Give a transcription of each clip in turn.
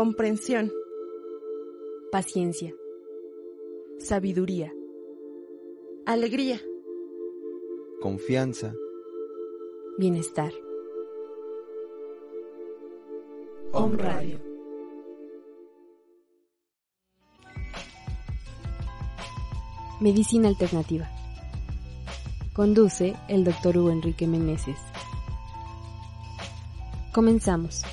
Comprensión, Paciencia. sabiduría, alegría, confianza, Bienestar. Radio. Medicina Alternativa. Conduce el Dr. Hugo Enrique Meneses. Comenzamos.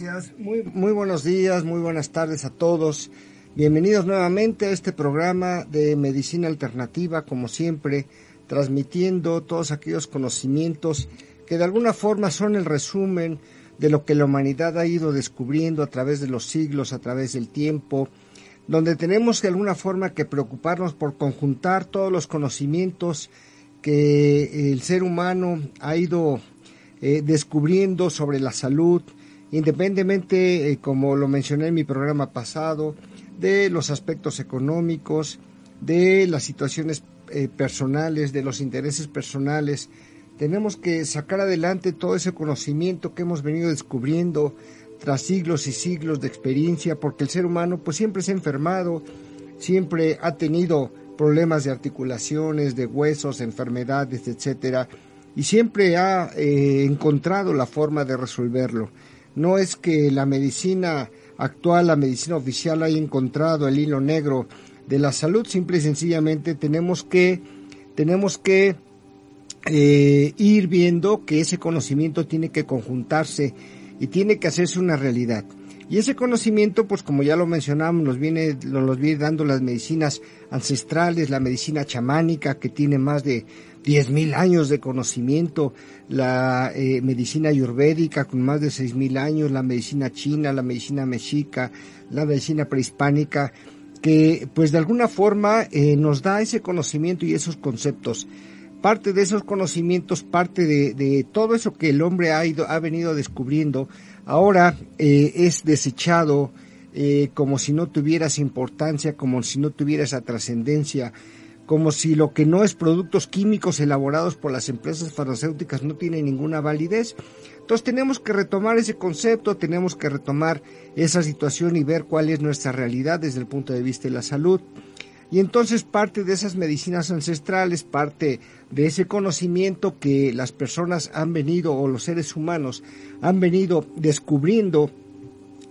Gracias, muy, buenos días, muy buenas tardes a todos. Bienvenidos nuevamente a este programa de Medicina Alternativa, como siempre, transmitiendo todos aquellos conocimientos que de alguna forma son el resumen de lo que la humanidad ha ido descubriendo a través de los siglos, a través del tiempo, donde tenemos de alguna forma que preocuparnos por conjuntar todos los conocimientos que el ser humano ha ido eh, descubriendo sobre la salud, independientemente, eh, como lo mencioné en mi programa pasado, de los aspectos económicos, de las situaciones eh, personales, de los intereses personales. Tenemos que sacar adelante todo ese conocimiento que hemos venido descubriendo tras siglos y siglos de experiencia, porque el ser humano pues siempre se ha enfermado, siempre ha tenido problemas de articulaciones, de huesos, enfermedades, etcétera, y siempre ha eh, encontrado la forma de resolverlo. No es que la medicina actual, la medicina oficial, haya encontrado el hilo negro de la salud, simple y sencillamente tenemos que, tenemos que eh, ir viendo que ese conocimiento tiene que conjuntarse y tiene que hacerse una realidad. Y ese conocimiento, pues como ya lo mencionamos, nos viene, nos viene dando las medicinas ancestrales, la medicina chamánica, que tiene más de 10.000 años de conocimiento, la eh, medicina ayurvédica con más de 6.000 años, la medicina china, la medicina mexica, la medicina prehispánica, que pues de alguna forma eh, nos da ese conocimiento y esos conceptos. Parte de esos conocimientos, parte de, todo eso que el hombre ha, ido, ha venido descubriendo, ahora eh, es desechado como si no tuvieras importancia, como si no tuviera esa trascendencia, como si lo que no es productos químicos elaborados por las empresas farmacéuticas no tiene ninguna validez. Entonces tenemos que retomar ese concepto, tenemos que retomar esa situación y ver cuál es nuestra realidad desde el punto de vista de la salud. Y entonces parte de esas medicinas ancestrales, parte de ese conocimiento que las personas han venido o los seres humanos han venido descubriendo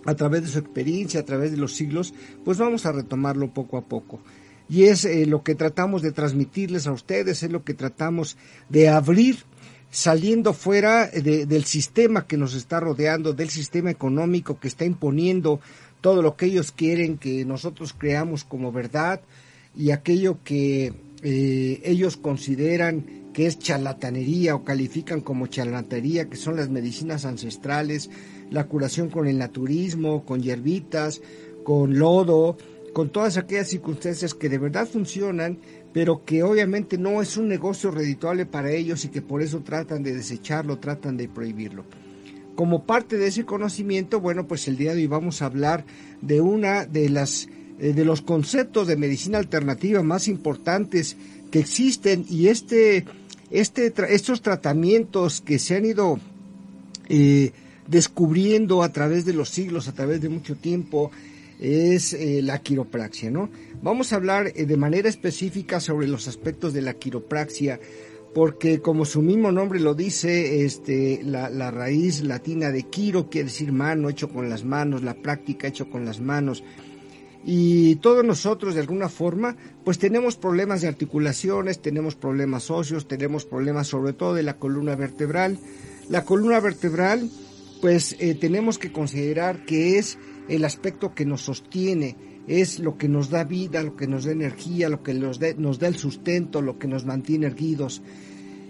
a través de su experiencia, a través de los siglos, pues vamos a retomarlo poco a poco. Y es eh, lo que tratamos de transmitirles a ustedes, es lo que tratamos de abrir saliendo fuera de, del sistema que nos está rodeando, del sistema económico que está imponiendo todo lo que ellos quieren que nosotros creamos como verdad y aquello que eh, ellos consideran que es charlatanería o califican como charlatanería, que son las medicinas ancestrales, la curación con el naturismo, con hierbitas, con lodo, con todas aquellas circunstancias que de verdad funcionan, pero que obviamente no es un negocio redituable para ellos y que por eso tratan de desecharlo, tratan de prohibirlo. Como parte de ese conocimiento, bueno, pues el día de hoy vamos a hablar de una de las eh, de los conceptos de medicina alternativa más importantes que existen y este, este estos tratamientos que se han ido eh, descubriendo a través de los siglos, a través de mucho tiempo, es eh, la quiropraxia, ¿no? Vamos a hablar de manera específica sobre los aspectos de la quiropraxia, porque como su mismo nombre lo dice, este, la, la, raíz latina de quiro quiere decir mano, hecho con las manos, la práctica hecho con las manos. Y todos nosotros de alguna forma, pues tenemos problemas de articulaciones, tenemos problemas óseos, tenemos problemas sobre todo de la columna vertebral. La columna vertebral, pues eh, tenemos que considerar que es el aspecto que nos sostiene, es lo que nos da vida, lo que nos da energía, lo que nos, da el sustento, lo que nos mantiene erguidos.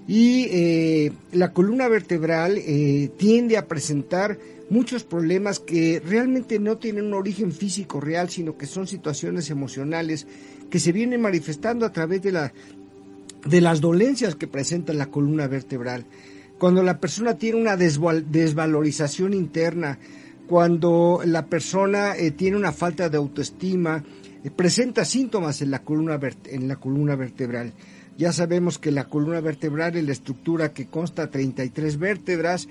Y eh, la columna vertebral eh, tiende a presentar muchos problemas que realmente no tienen un origen físico real, sino que son situaciones emocionales que se vienen manifestando a través de las dolencias que presenta la columna vertebral. Cuando la persona tiene una desvalorización interna, cuando la persona eh, tiene una falta de autoestima, eh, presenta síntomas en la, columna en la columna vertebral. Ya sabemos que la columna vertebral es la estructura que consta de 33 vértebras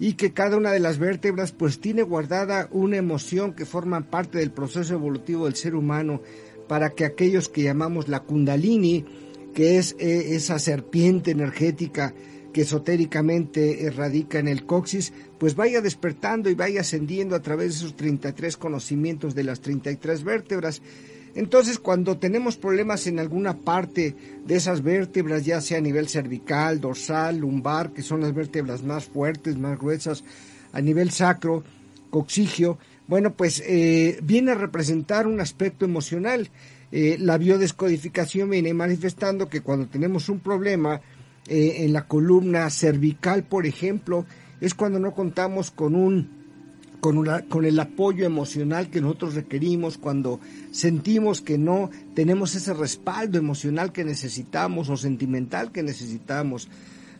y que cada una de las vértebras pues tiene guardada una emoción que forma parte del proceso evolutivo del ser humano para que aquellos que llamamos la kundalini, que es eh, esa serpiente energética esotéricamente radica en el coxis, pues vaya despertando y vaya ascendiendo a través de esos 33 conocimientos de las 33 vértebras. Entonces, cuando tenemos problemas en alguna parte de esas vértebras, ya sea a nivel cervical, dorsal, lumbar, que son las vértebras más fuertes, más gruesas, a nivel sacro, coxigio, bueno, pues eh, viene a representar un aspecto emocional. Eh, la biodescodificación viene manifestando que cuando tenemos un problema eh, en la columna cervical, por ejemplo, es cuando no contamos con un con, una, con el apoyo emocional que nosotros requerimos, cuando sentimos que no tenemos ese respaldo emocional que necesitamos o sentimental que necesitamos.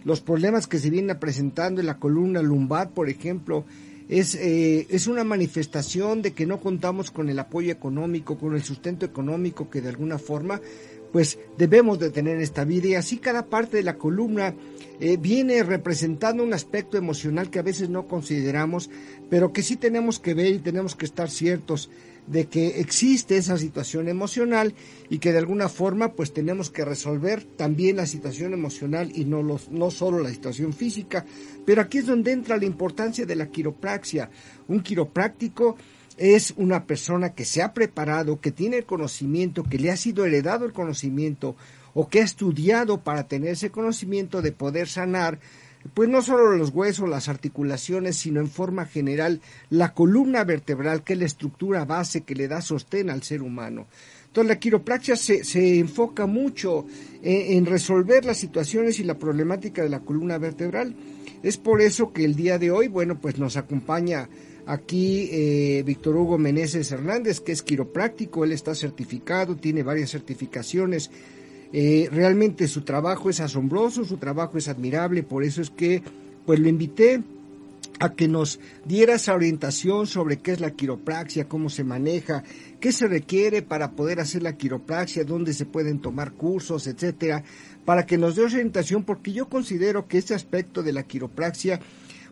Los problemas que se vienen presentando en la columna lumbar, por ejemplo, es, eh, es una manifestación de que no contamos con el apoyo económico, con el sustento económico que de alguna forma pues debemos de tener esta vida y así cada parte de la columna eh, viene representando un aspecto emocional que a veces no consideramos, pero que sí tenemos que ver y tenemos que estar ciertos de que existe esa situación emocional y que de alguna forma pues tenemos que resolver también la situación emocional y no, los, no solo la situación física. Pero aquí es donde entra la importancia de la quiropraxia. Un quiropráctico es una persona que se ha preparado, que tiene el conocimiento, que le ha sido heredado el conocimiento o que ha estudiado para tener ese conocimiento de poder sanar, pues no solo los huesos, las articulaciones, sino en forma general la columna vertebral, que es la estructura base que le da sostén al ser humano. Entonces la quiropraxia se, se enfoca mucho en, en resolver las situaciones y la problemática de la columna vertebral. Es por eso que el día de hoy, bueno, pues nos acompaña Aquí eh, Víctor Hugo Meneses Hernández, que es quiropráctico, él está certificado, tiene varias certificaciones. Eh, realmente su trabajo es asombroso, su trabajo es admirable, por eso es que pues lo invité a que nos diera esa orientación sobre qué es la quiropraxia, cómo se maneja, qué se requiere para poder hacer la quiropraxia, dónde se pueden tomar cursos, etcétera, para que nos dé orientación, porque yo considero que este aspecto de la quiropraxia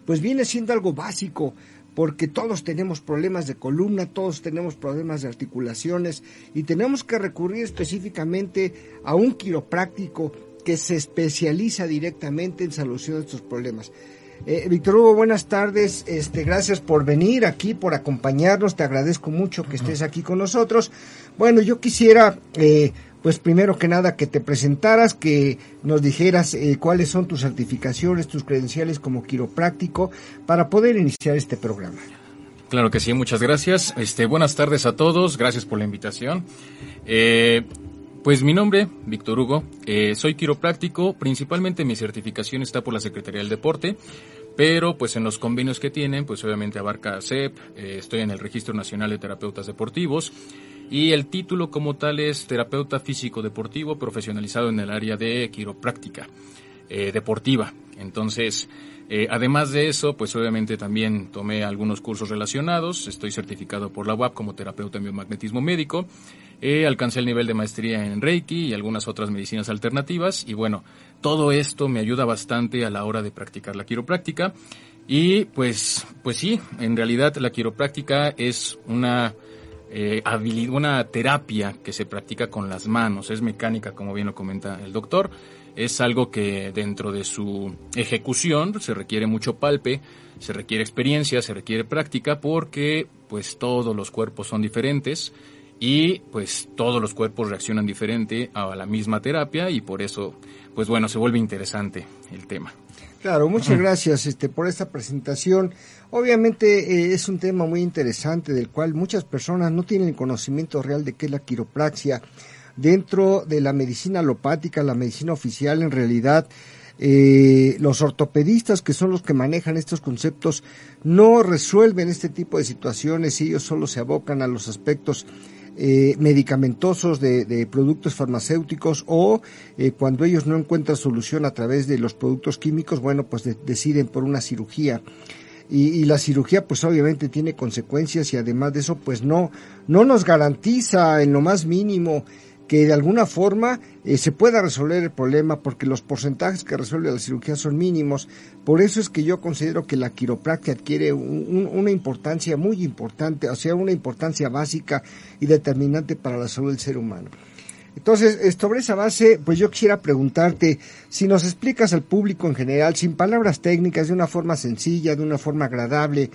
pues viene siendo algo básico porque todos tenemos problemas de columna, todos tenemos problemas de articulaciones y tenemos que recurrir específicamente a un quiropráctico que se especializa directamente en solución de estos problemas. Eh, Víctor Hugo, buenas tardes. Este, gracias por venir aquí, por acompañarnos. Te agradezco mucho que estés aquí con nosotros. Bueno, yo quisiera eh, pues primero que nada que te presentaras, que nos dijeras eh, cuáles son tus certificaciones, tus credenciales como quiropráctico para poder iniciar este programa. Claro que sí, muchas gracias. Este, buenas tardes a todos, gracias por la invitación. Eh, Pues mi nombre, Víctor Hugo, eh, soy quiropráctico, principalmente mi certificación está por la Secretaría del Deporte, pero pues en los convenios que tienen, pues obviamente abarca CEP, eh, estoy en el Registro Nacional de Terapeutas Deportivos y el título como tal es terapeuta físico deportivo profesionalizado en el área de quiropráctica eh, deportiva. Entonces, eh, además de eso, pues obviamente también tomé algunos cursos relacionados, estoy certificado por la UAP como terapeuta en biomagnetismo médico, eh, alcancé el nivel de maestría en Reiki y algunas otras medicinas alternativas. Y bueno, todo esto me ayuda bastante a la hora de practicar la quiropráctica. Y pues, pues sí, en realidad la quiropráctica es una eh, una terapia que se practica con las manos, es mecánica como bien lo comenta el doctor, es algo que dentro de su ejecución se requiere mucho palpe, se requiere experiencia, se requiere práctica porque pues todos los cuerpos son diferentes y pues todos los cuerpos reaccionan diferente a la misma terapia y por eso pues bueno se vuelve interesante el tema. Claro, muchas gracias este, por esta presentación. Obviamente eh, es un tema muy interesante del cual muchas personas no tienen conocimiento real de qué es la quiropraxia dentro de la medicina alopática, la medicina oficial, en realidad eh, los ortopedistas, que son los que manejan estos conceptos, no resuelven este tipo de situaciones, ellos solo se abocan a los aspectos eh, medicamentosos de, productos farmacéuticos o eh, cuando ellos no encuentran solución a través de los productos químicos, bueno, pues deciden por una cirugía. Y, y, la cirugía pues obviamente tiene consecuencias y además de eso pues no, no nos garantiza en lo más mínimo que de alguna forma eh, se pueda resolver el problema porque los porcentajes que resuelve la cirugía son mínimos. Por eso es que yo considero que la quiropráctica adquiere una importancia muy importante, o sea, una importancia básica y determinante para la salud del ser humano. Entonces, sobre esa base, pues yo quisiera preguntarte si nos explicas al público en general, sin palabras técnicas, de una forma sencilla, de una forma agradable,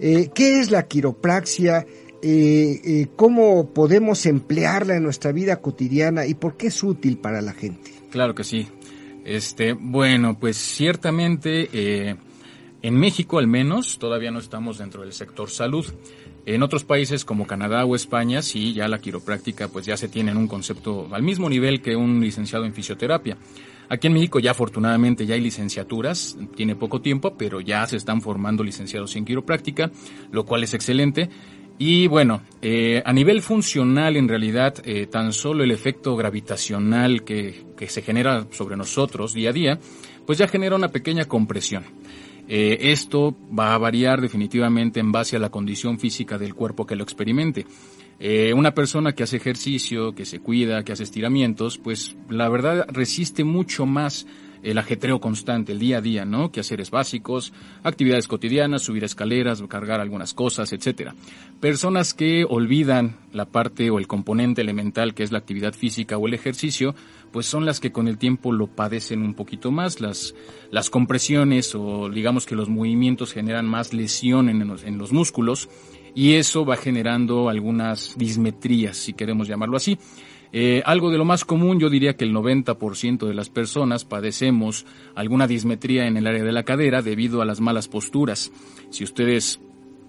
eh, ¿qué es la quiropraxia? Eh, eh, cómo podemos emplearla en nuestra vida cotidiana y por qué es útil para la gente. Claro que sí. Este, bueno, pues ciertamente eh, en México al menos todavía no estamos dentro del sector salud. En otros países como Canadá o España, sí, ya la quiropráctica pues ya se tiene en un concepto al mismo nivel que un licenciado en fisioterapia. Aquí en México ya afortunadamente ya hay licenciaturas, tiene poco tiempo, pero ya se están formando licenciados en quiropráctica, lo cual es excelente. Y bueno, eh, a nivel funcional, en realidad, eh, tan solo el efecto gravitacional que, que, se genera sobre nosotros día a día, pues ya genera una pequeña compresión. Eh, esto va a variar definitivamente en base a la condición física del cuerpo que lo experimente. Eh, una persona que hace ejercicio, que se cuida, que hace estiramientos, pues la verdad resiste mucho más el ajetreo constante, el día a día, ¿no? Quehaceres básicos, actividades cotidianas, subir escaleras, cargar algunas cosas, etcétera. Personas que olvidan la parte o el componente elemental que es la actividad física o el ejercicio, pues son las que con el tiempo lo padecen un poquito más. Las, las compresiones o digamos que los movimientos generan más lesión en los, en los músculos y eso va generando algunas dismetrías, si queremos llamarlo así. Eh, algo de lo más común, yo diría que el 90% de las personas padecemos alguna dismetría en el área de la cadera debido a las malas posturas. Si ustedes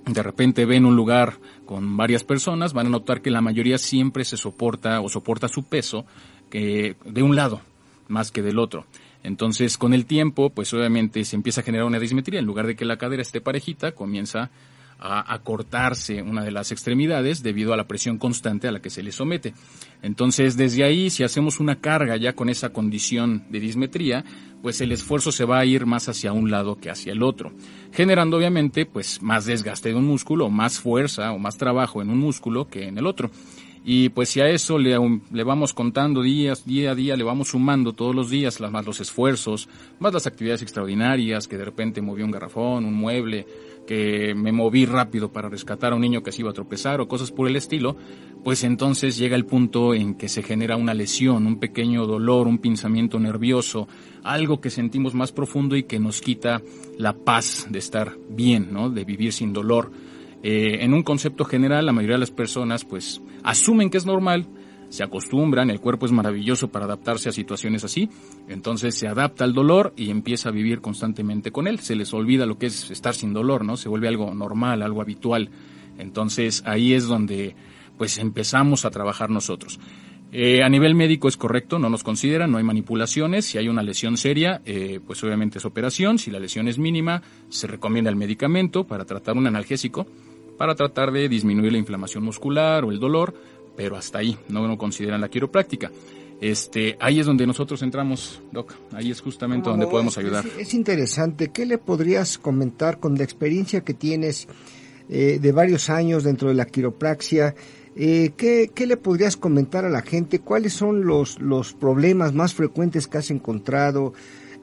de repente ven un lugar con varias personas, van a notar que la mayoría siempre se soporta o soporta su peso que de un lado más que del otro. Entonces, con el tiempo, pues obviamente se empieza a generar una dismetría. En lugar de que la cadera esté parejita, comienza a, cortarse una de las extremidades debido a la presión constante a la que se le somete. Entonces, desde ahí, si hacemos una carga ya con esa condición de dismetría, pues el esfuerzo se va a ir más hacia un lado que hacia el otro, generando obviamente pues más desgaste de un músculo, más fuerza o más trabajo en un músculo que en el otro. Y pues si a eso le, le, vamos contando días, día a día, le vamos sumando todos los días, más los esfuerzos, más las actividades extraordinarias, que de repente movió un garrafón, un mueble, que me moví rápido para rescatar a un niño que se iba a tropezar o cosas por el estilo, pues entonces llega el punto en que se genera una lesión, un pequeño dolor, un pinzamiento nervioso, algo que sentimos más profundo y que nos quita la paz de estar bien, ¿no? De vivir sin dolor. Eh, en un concepto general, la mayoría de las personas pues asumen que es normal, se acostumbran, el cuerpo es maravilloso para adaptarse a situaciones así, entonces se adapta al dolor y empieza a vivir constantemente con él, se les olvida lo que es estar sin dolor, ¿no? Se vuelve algo normal, algo habitual. Entonces ahí es donde pues empezamos a trabajar nosotros. Eh, a nivel médico es correcto, no nos consideran, no hay manipulaciones. Si hay una lesión seria, eh, pues obviamente es operación. Si la lesión es mínima, se recomienda el medicamento para tratar un analgésico, para tratar de disminuir la inflamación muscular o el dolor, pero hasta ahí, no, no consideran la quiropráctica. Este, ahí es donde nosotros entramos, Doc. Ahí es justamente donde podemos ayudar. Es, es interesante. ¿Qué le podrías comentar con la experiencia que tienes eh, de varios años dentro de la quiropraxia? Eh, ¿qué, qué le podrías comentar a la gente? ¿Cuáles son los, los problemas más frecuentes que has encontrado?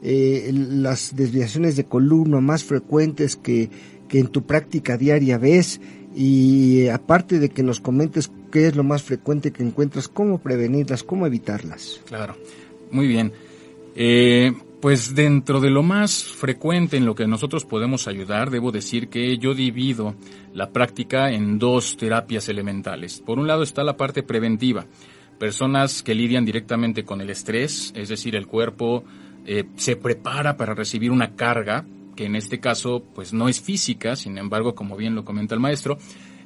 Eh, las desviaciones de columna más frecuentes que, que en tu práctica diaria ves? Y eh, aparte de que nos comentes qué es lo más frecuente que encuentras, cómo prevenirlas, cómo evitarlas. Claro, muy bien. Eh, pues dentro de lo más frecuente en lo que nosotros podemos ayudar, debo decir que yo divido la práctica en dos terapias elementales. Por un lado está la parte preventiva, personas que lidian directamente con el estrés, es decir, el cuerpo eh, se prepara para recibir una carga que en este caso pues no es física, sin embargo, como bien lo comenta el maestro,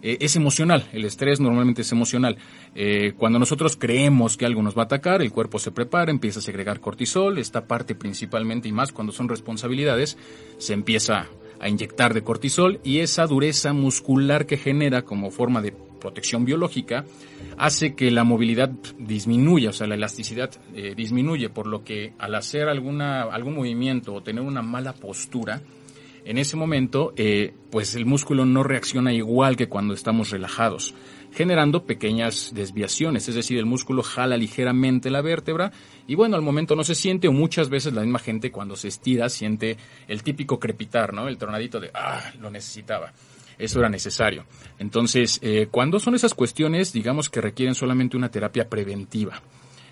eh, es emocional. El estrés normalmente es emocional. Eh, cuando nosotros creemos que algo nos va a atacar, el cuerpo se prepara, empieza a segregar cortisol, esta parte principalmente y más cuando son responsabilidades, se empieza a inyectar de cortisol y esa dureza muscular que genera como forma de protección biológica hace que la movilidad disminuya, o sea, la elasticidad eh, disminuye, por lo que al hacer alguna, algún movimiento o tener una mala postura, en ese momento, eh, pues el músculo no reacciona igual que cuando estamos relajados, generando pequeñas desviaciones, es decir, el músculo jala ligeramente la vértebra y bueno, al momento no se siente o muchas veces la misma gente cuando se estira siente el típico crepitar, ¿no? El tronadito de, ah, lo necesitaba. Eso era necesario. Entonces, eh, cuando son esas cuestiones, digamos que requieren solamente una terapia preventiva.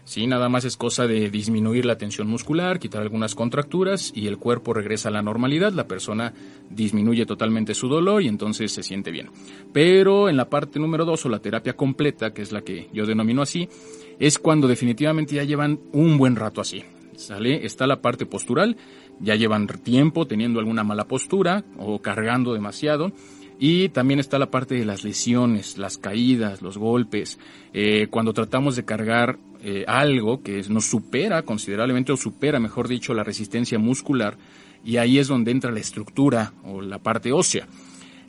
Sí, nada más es cosa de disminuir la tensión muscular, quitar algunas contracturas y el cuerpo regresa a la normalidad, la persona disminuye totalmente su dolor y entonces se siente bien. Pero en la parte número dos o la terapia completa, que es la que yo denomino así, es cuando definitivamente ya llevan un buen rato así. Está la parte postural, ya llevan tiempo teniendo alguna mala postura o cargando demasiado. Y también está la parte de las lesiones, las caídas, los golpes. Eh, cuando tratamos de cargar eh, algo que nos supera considerablemente o supera, mejor dicho, la resistencia muscular, y ahí es donde entra la estructura o la parte ósea.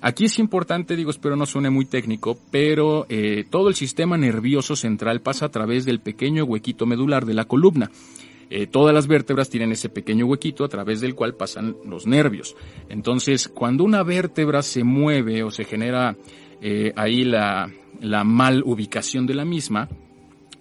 Aquí es importante, digo, espero no suene muy técnico, pero eh, todo el sistema nervioso central pasa a través del pequeño huequito medular de la columna. Eh, todas las vértebras tienen ese pequeño huequito a través del cual pasan los nervios. Entonces, cuando una vértebra se mueve o se genera eh, ahí la, la mal ubicación de la misma,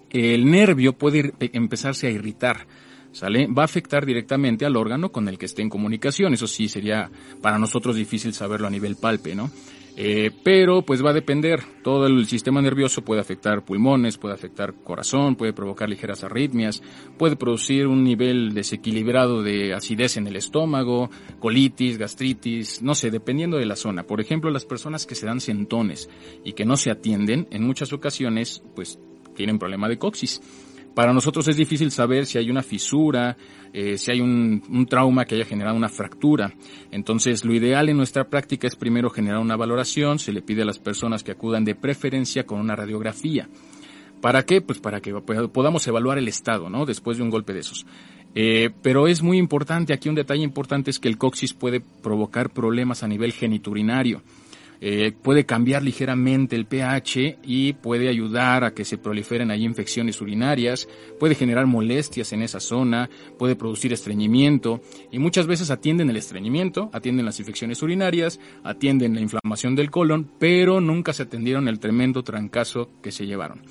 el nervio puede pe- empezarse a irritar. ¿Sale? Va a afectar directamente al órgano con el que esté en comunicación. Eso sí sería para nosotros difícil saberlo a nivel palpe, ¿no? Eh, pero pues va a depender. Todo el sistema nervioso puede afectar pulmones, puede afectar corazón, puede provocar ligeras arritmias, puede producir un nivel desequilibrado de acidez en el estómago, colitis, gastritis, no sé, dependiendo de la zona. Por ejemplo, las personas que se dan sentones y que no se atienden, en muchas ocasiones, pues tienen problema de coxis. Para nosotros es difícil saber si hay una fisura, eh, si hay un, trauma que haya generado una fractura. Entonces, lo ideal en nuestra práctica es primero generar una valoración, se le pide a las personas que acudan de preferencia con una radiografía. ¿Para qué? Pues para que podamos evaluar el estado, ¿no? Después de un golpe de esos. Eh, pero es muy importante, aquí un detalle importante es que el coxis puede provocar problemas a nivel geniturinario. Eh, puede cambiar ligeramente el pH y puede ayudar a que se proliferen ahí infecciones urinarias, puede generar molestias en esa zona, puede producir estreñimiento y muchas veces atienden el estreñimiento, atienden las infecciones urinarias, atienden la inflamación del colon, pero nunca se atendieron el tremendo trancazo que se llevaron.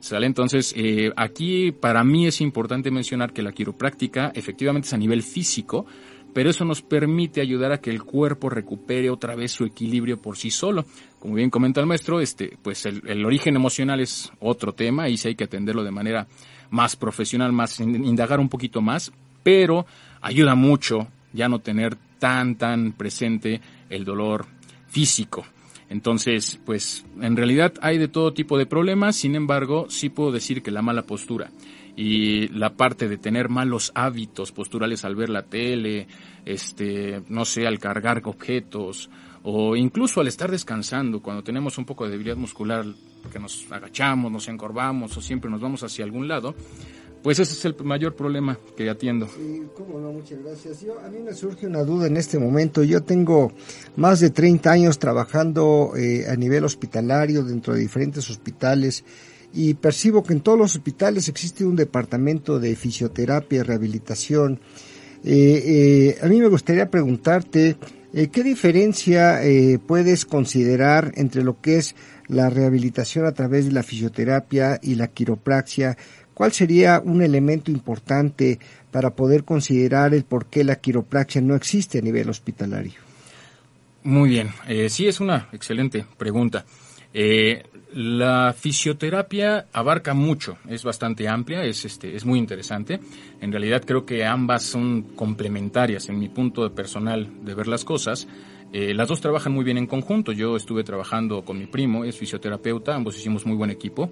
¿Sale? Entonces, eh, aquí para mí es importante mencionar que la quiropráctica efectivamente es a nivel físico, pero eso nos permite ayudar a que el cuerpo recupere otra vez su equilibrio por sí solo. Como bien comenta el maestro, este, pues el, origen emocional es otro tema y sí hay que atenderlo de manera más profesional, más in- indagar un poquito más, pero ayuda mucho ya no tener tan tan presente el dolor físico. Entonces, pues en realidad hay de todo tipo de problemas, sin embargo, sí puedo decir que la mala postura y la parte de tener malos hábitos posturales al ver la tele, este, no sé, al cargar objetos o incluso al estar descansando cuando tenemos un poco de debilidad muscular, que nos agachamos, nos encorvamos o siempre nos vamos hacia algún lado, pues ese es el mayor problema que atiendo. Sí, cómo no, muchas gracias. A mí me surge una duda en este momento. Yo tengo más de 30 años trabajando eh, a nivel hospitalario dentro de diferentes hospitales y percibo que en todos los hospitales existe un departamento de fisioterapia y rehabilitación. Eh, eh, a mí me gustaría preguntarte, eh, ¿qué diferencia eh, puedes considerar entre lo que es la rehabilitación a través de la fisioterapia y la quiropraxia? ¿Cuál sería un elemento importante para poder considerar el por qué la quiropraxia no existe a nivel hospitalario? Muy bien, sí es una excelente pregunta. La fisioterapia abarca mucho, es bastante amplia, es este, es muy interesante. En realidad creo que ambas son complementarias en mi punto de personal de ver las cosas. Eh, las dos trabajan muy bien en conjunto. Yo estuve trabajando con mi primo, es fisioterapeuta, ambos hicimos muy buen equipo.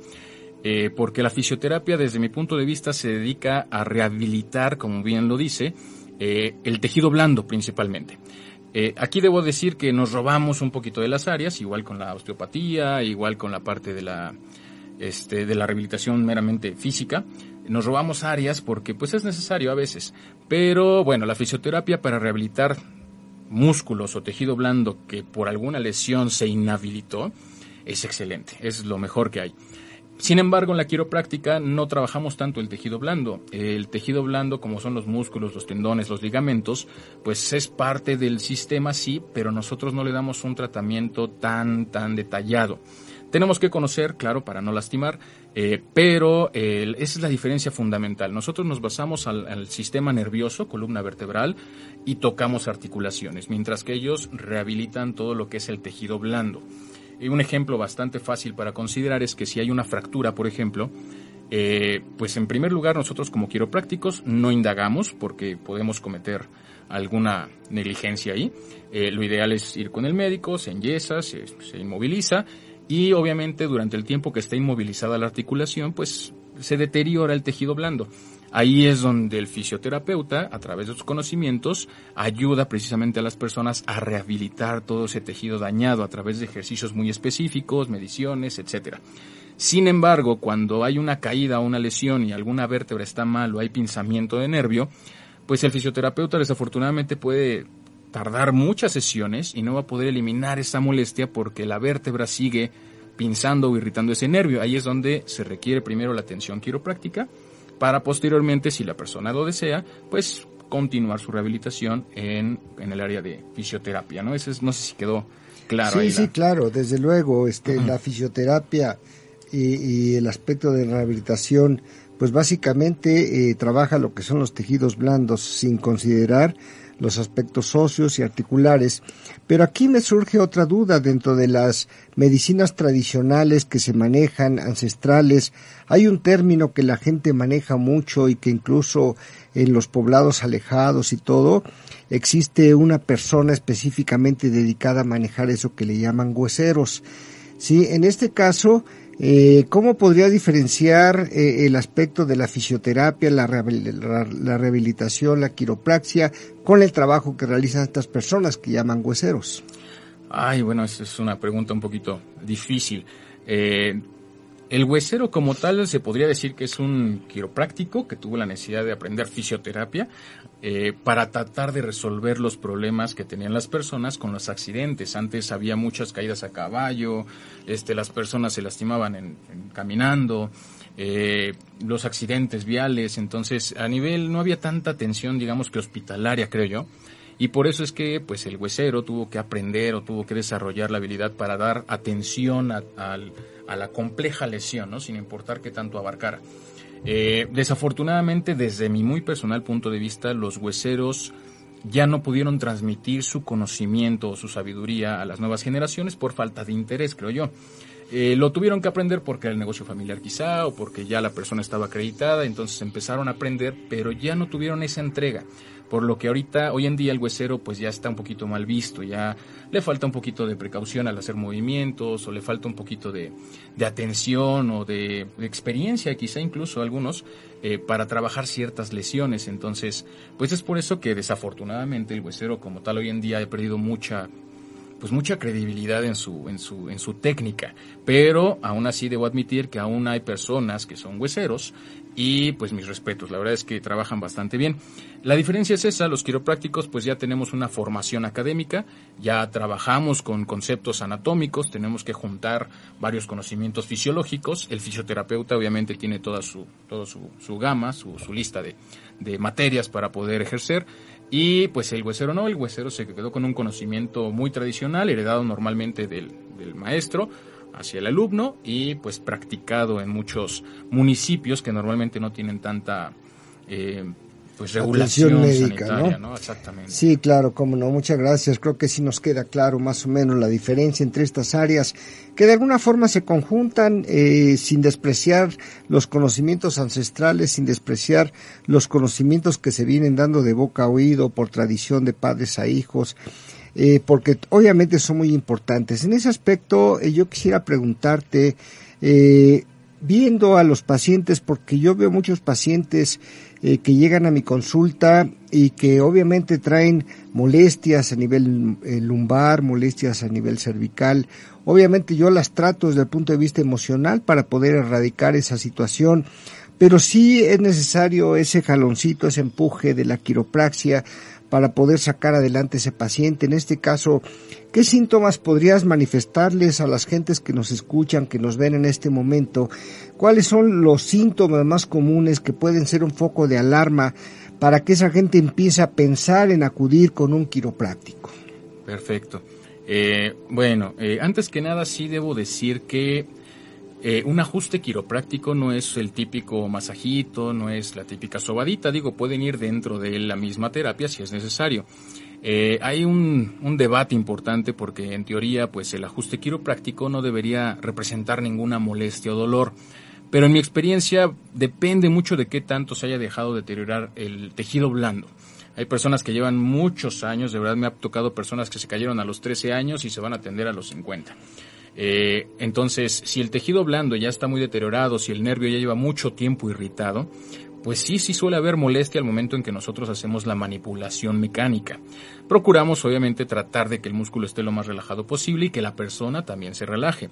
Eh, porque la fisioterapia, desde mi punto de vista, se dedica a rehabilitar, como bien lo dice, eh, el tejido blando principalmente. Eh, aquí debo decir que nos robamos un poquito de las áreas, igual con la osteopatía, igual con la parte de la, este, de la rehabilitación meramente física. Nos robamos áreas porque pues es necesario a veces. Pero bueno, la fisioterapia para rehabilitar músculos o tejido blando que por alguna lesión se inhabilitó es excelente, es lo mejor que hay. Sin embargo, en la quiropráctica no trabajamos tanto el tejido blando. El tejido blando, como son los músculos, los tendones, los ligamentos, pues es parte del sistema, sí, pero nosotros no le damos un tratamiento tan, tan detallado. Tenemos que conocer, claro, para no lastimar, eh, pero esa es la diferencia fundamental. Nosotros nos basamos al sistema nervioso, columna vertebral, y tocamos articulaciones, mientras que ellos rehabilitan todo lo que es el tejido blando. Y un ejemplo bastante fácil para considerar es que si hay una fractura, por ejemplo, eh, pues en primer lugar nosotros como quiroprácticos no indagamos porque podemos cometer alguna negligencia ahí. Eh, lo ideal es ir con el médico, se enyesa, se, se inmoviliza y obviamente durante el tiempo que está inmovilizada la articulación, pues se deteriora el tejido blando. Ahí es donde el fisioterapeuta, a través de sus conocimientos, ayuda precisamente a las personas a rehabilitar todo ese tejido dañado a través de ejercicios muy específicos, mediciones, etcétera. Sin embargo, cuando hay una caída o una lesión y alguna vértebra está mal o hay pinzamiento de nervio, pues el fisioterapeuta desafortunadamente puede tardar muchas sesiones y no va a poder eliminar esa molestia porque la vértebra sigue pinzando o irritando ese nervio. Ahí es donde se requiere primero la atención quiropráctica para posteriormente, si la persona lo desea, pues continuar su rehabilitación en, en el área de fisioterapia, ¿no? Ese es, no sé si quedó claro. Sí, ahí sí, la- claro, desde luego, este, la fisioterapia y, y el aspecto de rehabilitación, pues básicamente eh, trabaja lo que son los tejidos blandos sin considerar los aspectos óseos y articulares. Pero aquí me surge otra duda dentro de las medicinas tradicionales que se manejan, ancestrales. Hay un término que la gente maneja mucho y que incluso en los poblados alejados y todo, existe una persona específicamente dedicada a manejar eso que le llaman hueseros. Sí, en este caso, eh, ¿cómo podría diferenciar eh, el aspecto de la fisioterapia, la, rehabil- la- la rehabilitación, la quiropraxia, con el trabajo que realizan estas personas que llaman hueseros? Ay, bueno, esa es una pregunta un poquito difícil. Eh, el huesero como tal se podría decir que es un quiropráctico que tuvo la necesidad de aprender fisioterapia eh, para tratar de resolver los problemas que tenían las personas con los accidentes. Antes había muchas caídas a caballo, este, las personas se lastimaban en, en caminando, eh, los accidentes viales, entonces a nivel no había tanta atención, digamos que hospitalaria, creo yo. Y por eso es que pues el huesero tuvo que aprender o tuvo que desarrollar la habilidad para dar atención a, a la compleja lesión, ¿no? sin importar qué tanto abarcara. Eh, desafortunadamente, desde mi muy personal punto de vista, los hueseros ya no pudieron transmitir su conocimiento o su sabiduría a las nuevas generaciones por falta de interés, creo yo. Eh, lo tuvieron que aprender porque era el negocio familiar quizá o porque ya la persona estaba acreditada, entonces empezaron a aprender, pero ya no tuvieron esa entrega. Por lo que ahorita, hoy en día el huesero pues ya está un poquito mal visto, ya le falta un poquito de precaución al hacer movimientos o le falta un poquito de, de atención o de, de, experiencia, quizá incluso algunos, eh, para trabajar ciertas lesiones. Entonces, pues es por eso que desafortunadamente el huesero como tal hoy en día ha perdido mucha pues mucha credibilidad en su, en su, en su técnica. Pero aún así debo admitir que aún hay personas que son hueseros y pues mis respetos, la verdad es que trabajan bastante bien. La diferencia es esa, los quiroprácticos pues ya tenemos una formación académica, ya trabajamos con conceptos anatómicos, tenemos que juntar varios conocimientos fisiológicos, el fisioterapeuta obviamente tiene toda su, toda su, su gama, su, su lista de, de materias para poder ejercer, y pues el huesero no, el huesero se quedó con un conocimiento muy tradicional, heredado normalmente del, del maestro hacia el alumno y pues practicado en muchos municipios que normalmente no tienen tanta eh, pues regulación médica, ¿no? ¿no? Exactamente. Sí, claro, cómo no, muchas gracias. Creo que sí nos queda claro más o menos la diferencia entre estas áreas que de alguna forma se conjuntan eh, sin despreciar los conocimientos ancestrales, sin despreciar los conocimientos que se vienen dando de boca a oído por tradición de padres a hijos. Eh, porque obviamente son muy importantes. En ese aspecto, eh, yo quisiera preguntarte, viendo a los pacientes, porque yo veo muchos pacientes eh, que llegan a mi consulta y que obviamente traen molestias a nivel eh, lumbar, molestias a nivel cervical. Obviamente yo las trato desde el punto de vista emocional para poder erradicar esa situación, pero sí es necesario ese jaloncito, ese empuje de la quiropraxia para poder sacar adelante ese paciente. En este caso, ¿qué síntomas podrías manifestarles a las gentes que nos escuchan, que nos ven en este momento? ¿Cuáles son los síntomas más comunes que pueden ser un foco de alarma para que esa gente empiece a pensar en acudir con un quiropráctico? Perfecto. Eh, bueno, eh, antes que nada sí debo decir que eh, un ajuste quiropráctico no es el típico masajito, no es la típica sobadita, digo, pueden ir dentro de la misma terapia si es necesario. Eh, hay un, debate importante porque en teoría pues el ajuste quiropráctico no debería representar ninguna molestia o dolor. Pero en mi experiencia depende mucho de qué tanto se haya dejado deteriorar el tejido blando. Hay personas que llevan muchos años, de verdad me ha tocado personas que se cayeron a los 13 años y se van a atender a los 50. Eh, entonces, si el tejido blando ya está muy deteriorado, si el nervio ya lleva mucho tiempo irritado, pues sí, sí suele haber molestia al momento en que nosotros hacemos la manipulación mecánica. Procuramos obviamente tratar de que el músculo esté lo más relajado posible y que la persona también se relaje.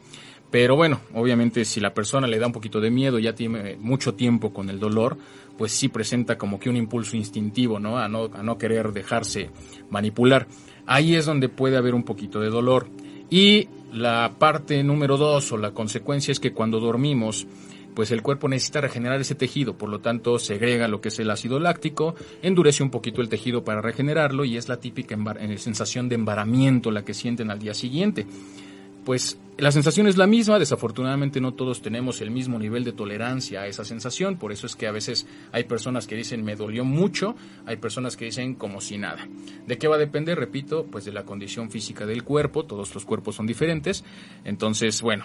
Pero bueno, obviamente si la persona le da un poquito de miedo, ya tiene mucho tiempo con el dolor, pues sí presenta como que un impulso instintivo, no, a no querer dejarse manipular. Ahí es donde puede haber un poquito de dolor. Y la parte número dos o la consecuencia es que cuando dormimos, pues el cuerpo necesita regenerar ese tejido, por lo tanto segrega lo que es el ácido láctico, endurece un poquito el tejido para regenerarlo y es la típica sensación de embaramiento la que sienten al día siguiente. Pues la sensación es la misma, desafortunadamente no todos tenemos el mismo nivel de tolerancia a esa sensación, por eso es que a veces hay personas que dicen me dolió mucho, hay personas que dicen como si nada. ¿De qué va a depender? Repito, pues de la condición física del cuerpo, todos los cuerpos son diferentes, entonces bueno,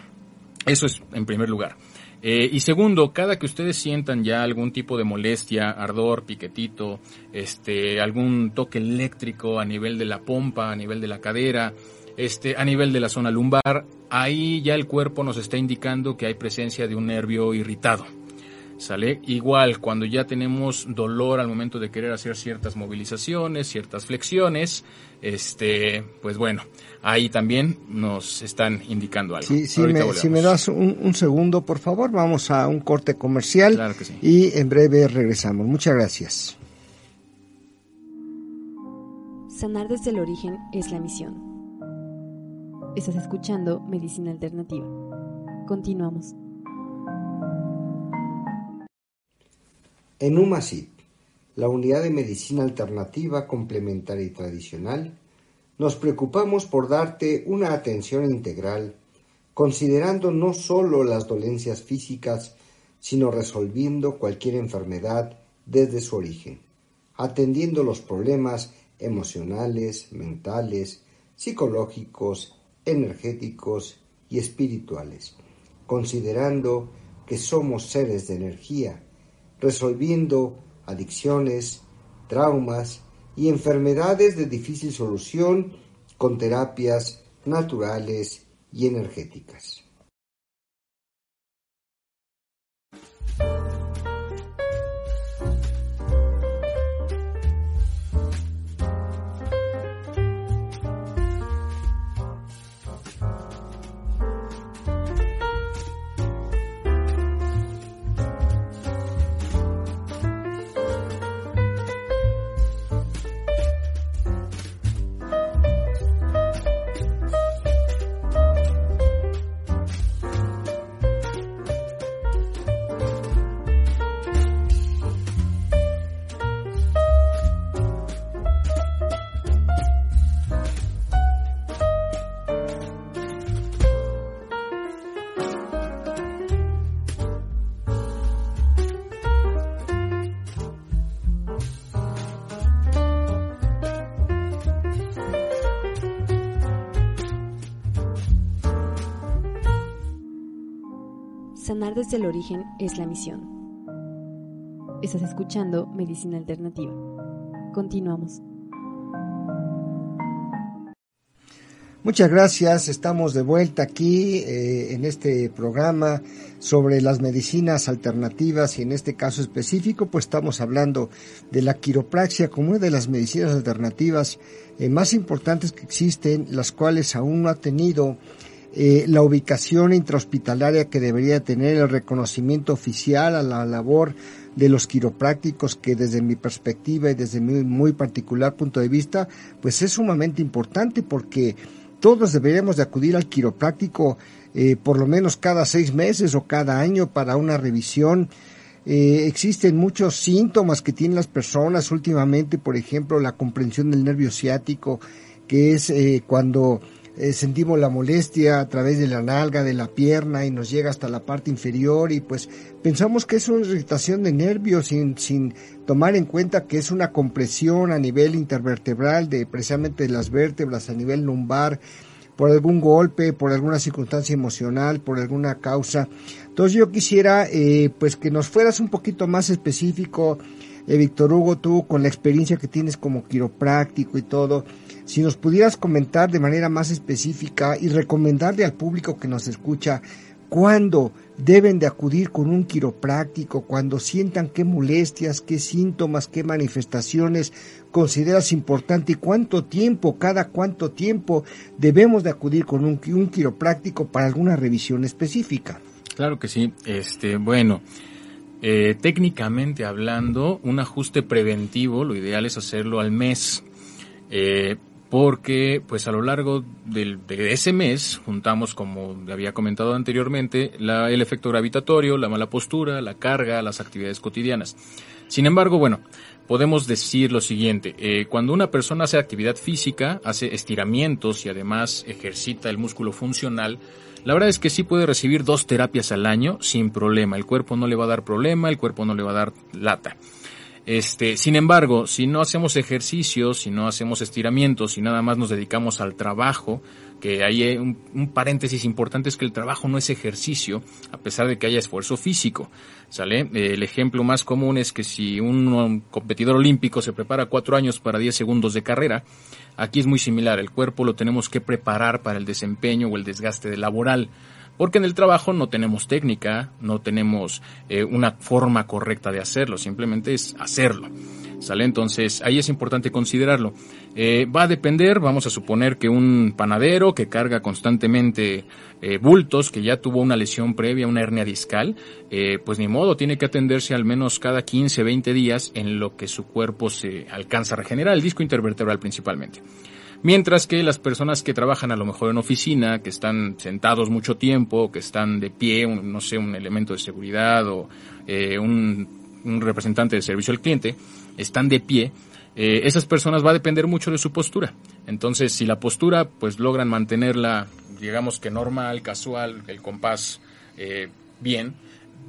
eso es en primer lugar. Eh, y segundo, cada que ustedes sientan ya algún tipo de molestia, ardor, piquetito, este, algún toque eléctrico a nivel de la pompa, a nivel de la cadera, este, a nivel de la zona lumbar, ahí ya el cuerpo nos está indicando que hay presencia de un nervio irritado. ¿Sale? Igual, cuando ya tenemos dolor al momento de querer hacer ciertas movilizaciones, ciertas flexiones, este, pues bueno, ahí también nos están indicando algo. Sí, sí me, si me das un, un, segundo, por favor, vamos a un corte comercial claro que sí. y en breve regresamos. Muchas gracias. Sanar desde el origen es la misión. Estás escuchando Medicina Alternativa. Continuamos. En UMASIP, la unidad de medicina alternativa complementaria y tradicional, nos preocupamos por darte una atención integral, considerando no solo las dolencias físicas, sino resolviendo cualquier enfermedad desde su origen, atendiendo los problemas emocionales, mentales, psicológicos, energéticos y espirituales, considerando que somos seres de energía, resolviendo adicciones, traumas y enfermedades de difícil solución con terapias naturales y energéticas. Sanar desde el origen es la misión. Estás escuchando Medicina Alternativa. Continuamos. Muchas gracias, estamos de vuelta aquí eh, en este programa sobre las medicinas alternativas y en este caso específico pues estamos hablando de la quiropraxia como una de las medicinas alternativas eh, más importantes que existen, las cuales aún no ha tenido eh, la ubicación intrahospitalaria que debería tener, el reconocimiento oficial a la labor de los quiroprácticos que desde mi perspectiva y desde mi muy particular punto de vista, pues es sumamente importante porque todos deberíamos de acudir al quiropráctico eh, por lo menos cada seis meses o cada año para una revisión. Eh, existen muchos síntomas que tienen las personas últimamente, por ejemplo, la comprensión del nervio ciático, que es cuando eh, sentimos la molestia a través de la nalga, de la pierna y nos llega hasta la parte inferior y pues pensamos que es una irritación de nervios sin, sin tomar en cuenta que es una compresión a nivel intervertebral de precisamente de las vértebras a nivel lumbar por algún golpe, por alguna circunstancia emocional, por alguna causa. Entonces yo quisiera eh, pues que nos fueras un poquito más específico, eh, Víctor Hugo, tú con la experiencia que tienes como quiropráctico y todo, si nos pudieras comentar de manera más específica y recomendarle al público que nos escucha cuándo deben de acudir con un quiropráctico, cuando sientan qué molestias, qué síntomas, qué manifestaciones consideras importante y cuánto tiempo, cada cuánto tiempo debemos de acudir con un, quiropráctico para alguna revisión específica. Claro que sí. Este, bueno, eh, técnicamente hablando, un ajuste preventivo, lo ideal es hacerlo al mes. Eh, porque pues a lo largo del, de ese mes juntamos, como había comentado anteriormente, la, el efecto gravitatorio, la mala postura, la carga, las actividades cotidianas. Sin embargo, bueno, podemos decir lo siguiente, eh, cuando una persona hace actividad física, hace estiramientos y además ejercita el músculo funcional, la verdad es que sí puede recibir dos terapias al año sin problema, el cuerpo no le va a dar problema, el cuerpo no le va a dar lata. Este, sin embargo, si no hacemos ejercicios, si no hacemos estiramientos, si nada más nos dedicamos al trabajo, que hay un, un, paréntesis importante es que el trabajo no es ejercicio, a pesar de que haya esfuerzo físico, ¿sale? El ejemplo más común es que si un competidor olímpico se prepara cuatro años para 10 segundos de carrera, aquí es muy similar, el cuerpo lo tenemos que preparar para el desempeño o el desgaste laboral porque en el trabajo no tenemos técnica, no tenemos eh, una forma correcta de hacerlo, simplemente es hacerlo. ¿Sale? Entonces, ahí es importante considerarlo. Eh, va a depender, vamos a suponer que un panadero que carga constantemente eh, bultos, que ya tuvo una lesión previa, una hernia discal, pues ni modo, tiene que atenderse al menos cada 15, 20 días en lo que su cuerpo se alcanza a regenerar, el disco intervertebral principalmente. Mientras que las personas que trabajan a lo mejor en oficina, que están sentados mucho tiempo, que están de pie, un, no sé, un elemento de seguridad o eh, un, representante de servicio al cliente, están de pie, eh, esas personas va a depender mucho de su postura. Entonces, si la postura, pues logran mantenerla, digamos que normal, casual, el compás eh, bien,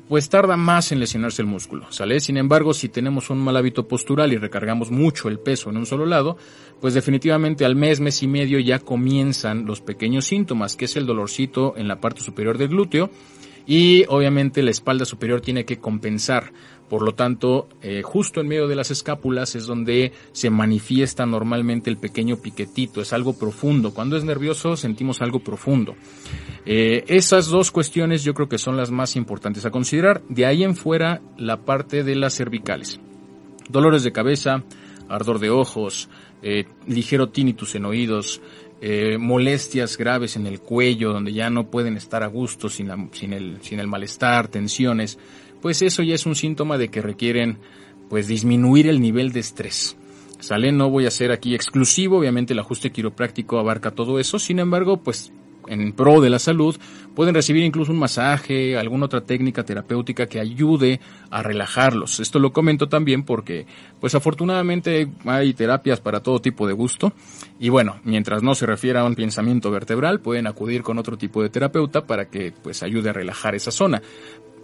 pues tarda más en lesionarse el músculo, ¿sale? Sin embargo, si tenemos un mal hábito postural y recargamos mucho el peso en un solo lado, pues definitivamente al mes, mes y medio ya comienzan los pequeños síntomas, que es el dolorcito en la parte superior del glúteo y obviamente la espalda superior tiene que compensar. Por lo tanto, eh, justo en medio de las escápulas es donde se manifiesta normalmente el pequeño piquetito, es algo profundo. Cuando es nervioso sentimos algo profundo. Eh, esas dos cuestiones yo creo que son las más importantes a considerar. De ahí en fuera, la parte de las cervicales. Dolores de cabeza, ardor de ojos, eh, ligero tinnitus en oídos, molestias graves en el cuello, donde ya no pueden estar a gusto sin el malestar, tensiones, pues eso ya es un síntoma de que requieren pues disminuir el nivel de estrés. ¿Sale? No voy a ser aquí exclusivo, obviamente el ajuste quiropráctico abarca todo eso, sin embargo, pues en pro de la salud, pueden recibir incluso un masaje, alguna otra técnica terapéutica que ayude a relajarlos. Esto lo comento también porque, pues afortunadamente hay terapias para todo tipo de gusto y bueno, mientras no se refiera a un pensamiento vertebral, pueden acudir con otro tipo de terapeuta para que pues ayude a relajar esa zona.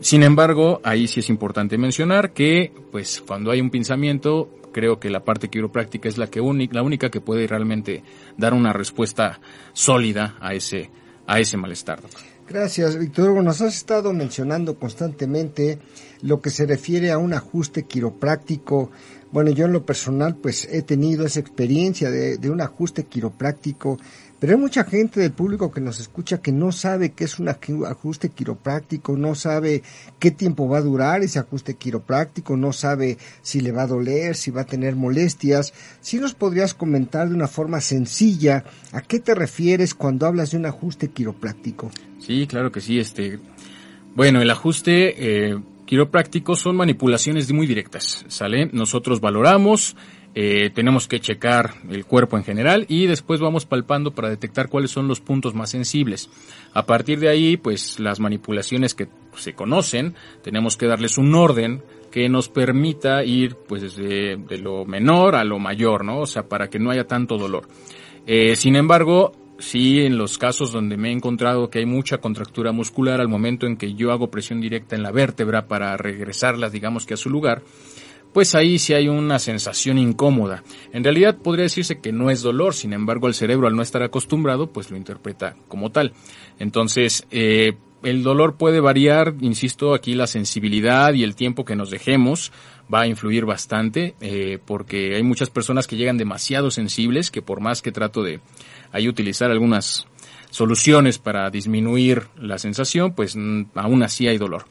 Sin embargo, ahí sí es importante mencionar que, pues, cuando hay un pinzamiento, creo que la parte quiropráctica es la que única, la única que puede realmente dar una respuesta sólida a ese, a ese malestar. Gracias, Víctor Hugo. Nos has estado mencionando constantemente lo que se refiere a un ajuste quiropráctico. Bueno, yo en lo personal pues he tenido esa experiencia de, de un ajuste quiropráctico, pero hay mucha gente del público que nos escucha que no sabe qué es un aju- ajuste quiropráctico, no sabe qué tiempo va a durar ese ajuste quiropráctico, no sabe si le va a doler, si va a tener molestias. Si nos podrías comentar de una forma sencilla a qué te refieres cuando hablas de un ajuste quiropráctico. Sí, claro que sí. Este, bueno, el ajuste eh, quiropráctico son manipulaciones muy directas, ¿sale? Nosotros valoramos, eh, tenemos que checar el cuerpo en general y después vamos palpando para detectar cuáles son los puntos más sensibles. A partir de ahí, pues las manipulaciones que se conocen, tenemos que darles un orden que nos permita ir pues de, lo menor a lo mayor, ¿no? O sea, para que no haya tanto dolor. Eh, sin embargo, sí, en los casos donde me he encontrado que hay mucha contractura muscular al momento en que yo hago presión directa en la vértebra para regresarlas, digamos que a su lugar, pues ahí sí hay una sensación incómoda. En realidad podría decirse que no es dolor, sin embargo el cerebro al no estar acostumbrado, pues lo interpreta como tal. Entonces, eh, el dolor puede variar, insisto, aquí la sensibilidad y el tiempo que nos dejemos va a influir bastante, eh, porque hay muchas personas que llegan demasiado sensibles, que por más que trato de ahí utilizar algunas soluciones para disminuir la sensación, pues mm, aún así hay dolor.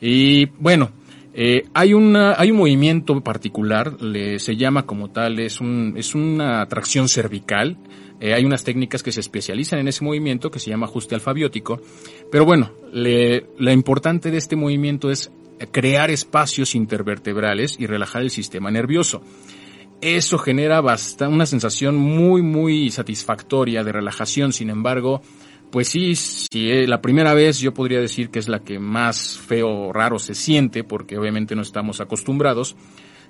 Y bueno, eh, hay una, hay un movimiento particular, le, se llama como tal, es un, es una tracción cervical. Eh, hay unas técnicas que se especializan en ese movimiento que se llama ajuste alfabiótico. Pero bueno, le, lo importante de este movimiento es crear espacios intervertebrales y relajar el sistema nervioso. Eso genera basta- una sensación muy, muy satisfactoria de relajación. Sin embargo, pues sí, si es la primera vez yo podría decir que es la que más feo o raro se siente, porque obviamente no estamos acostumbrados.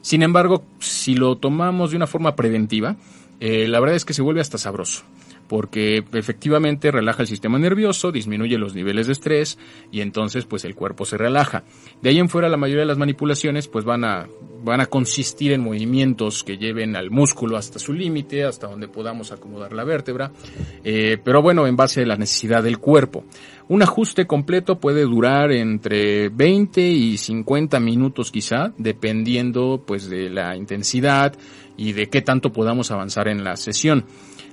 Sin embargo, si lo tomamos de una forma preventiva, eh, la verdad es que se vuelve hasta sabroso, porque efectivamente relaja el sistema nervioso, disminuye los niveles de estrés y entonces pues el cuerpo se relaja. De ahí en fuera la mayoría de las manipulaciones pues van a, van a consistir en movimientos que lleven al músculo hasta su límite, hasta donde podamos acomodar la vértebra, eh, pero bueno, en base a la necesidad del cuerpo. Un ajuste completo puede durar entre 20 y 50 minutos quizá, dependiendo pues de la intensidad y de qué tanto podamos avanzar en la sesión.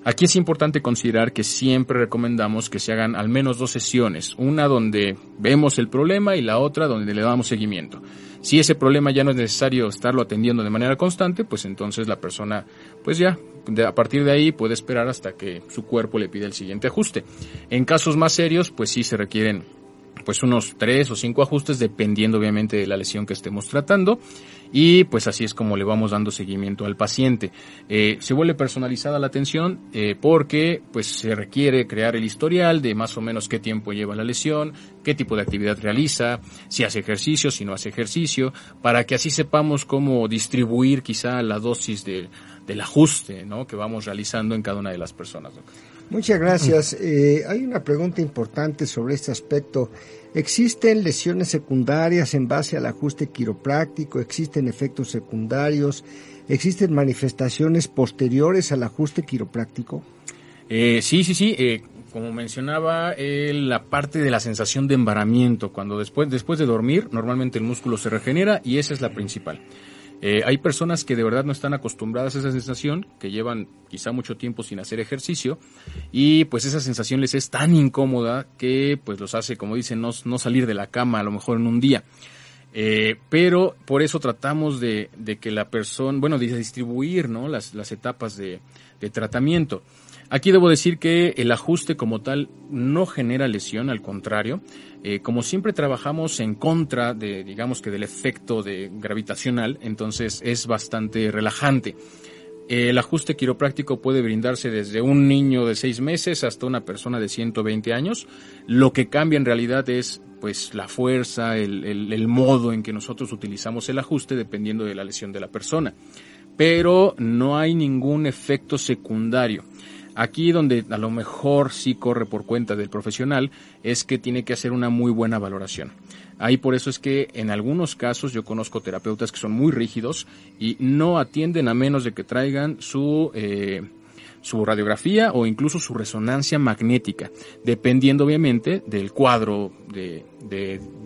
Aquí es importante considerar que siempre recomendamos que se hagan al menos dos sesiones, una donde vemos el problema y la otra donde le damos seguimiento. Si ese problema ya no es necesario estarlo atendiendo de manera constante, pues entonces la persona, pues ya, a partir de ahí puede esperar hasta que su cuerpo le pida el siguiente ajuste. En casos más serios, pues sí se requieren pues unos tres o cinco ajustes dependiendo obviamente de la lesión que estemos tratando y pues así es como le vamos dando seguimiento al paciente. Eh, se vuelve personalizada la atención eh, porque pues se requiere crear el historial de más o menos qué tiempo lleva la lesión, qué tipo de actividad realiza, si hace ejercicio, si no hace ejercicio, para que así sepamos cómo distribuir quizá la dosis de- del ajuste ¿no? que vamos realizando en cada una de las personas. Muchas gracias. Eh, hay una pregunta importante sobre este aspecto. ¿Existen lesiones secundarias en base al ajuste quiropráctico? ¿Existen efectos secundarios? ¿Existen manifestaciones posteriores al ajuste quiropráctico? Eh, sí, sí, sí. eh, como mencionaba, eh, la parte de la sensación de embaramiento, cuando después, después de dormir, normalmente el músculo se regenera y esa es la principal. Eh, hay personas que de verdad no están acostumbradas a esa sensación, que llevan quizá mucho tiempo sin hacer ejercicio y pues esa sensación les es tan incómoda que pues los hace, como dicen, no, no salir de la cama a lo mejor en un día. Eh, pero por eso tratamos de, de, que la persona, bueno, de distribuir ¿no? las, las etapas de, de tratamiento. Aquí debo decir que el ajuste como tal no genera lesión, al contrario. Eh, como siempre trabajamos en contra de, digamos que del efecto de gravitacional, entonces es bastante relajante. El ajuste quiropráctico puede brindarse desde un niño de seis meses hasta una persona de 120 años. Lo que cambia en realidad es pues la fuerza, el modo en que nosotros utilizamos el ajuste dependiendo de la lesión de la persona. Pero no hay ningún efecto secundario. Aquí donde a lo mejor sí corre por cuenta del profesional es que tiene que hacer una muy buena valoración. Ahí por eso es que en algunos casos yo conozco terapeutas que son muy rígidos y no atienden a menos de que traigan su eh, su radiografía o incluso su resonancia magnética, dependiendo obviamente del cuadro de,